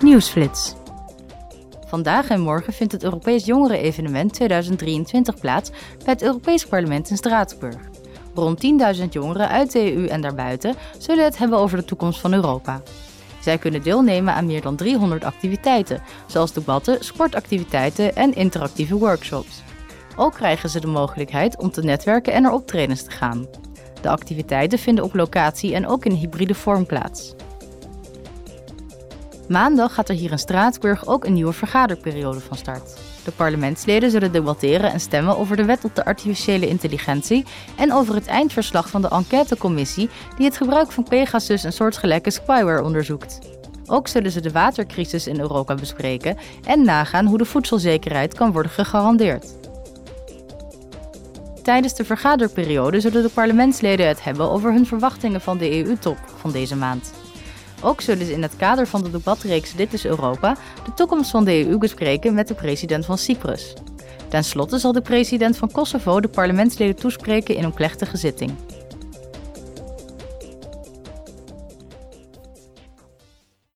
Nieuwsflits. Vandaag en morgen vindt het Europees Jongeren-evenement 2023 plaats bij het Europees Parlement in Straatsburg. Rond 10.000 jongeren uit de EU en daarbuiten zullen het hebben over de toekomst van Europa. Zij kunnen deelnemen aan meer dan 300 activiteiten, zoals debatten, sportactiviteiten en interactieve workshops. Ook krijgen ze de mogelijkheid om te netwerken en naar optredens te gaan. De activiteiten vinden op locatie en ook in hybride vorm plaats. Maandag gaat er hier in Straatsburg ook een nieuwe vergaderperiode van start. De parlementsleden zullen debatteren en stemmen over de wet op de artificiële intelligentie en over het eindverslag van de enquêtecommissie die het gebruik van Pegasus en soortgelijke spyware onderzoekt. Ook zullen ze de watercrisis in Europa bespreken en nagaan hoe de voedselzekerheid kan worden gegarandeerd. Tijdens de vergaderperiode zullen de parlementsleden het hebben over hun verwachtingen van de EU-top van deze maand. Ook zullen ze in het kader van de debatreeks Dit is Europa de toekomst van de EU bespreken met de president van Cyprus. Ten slotte zal de president van Kosovo de parlementsleden toespreken in een plechtige zitting.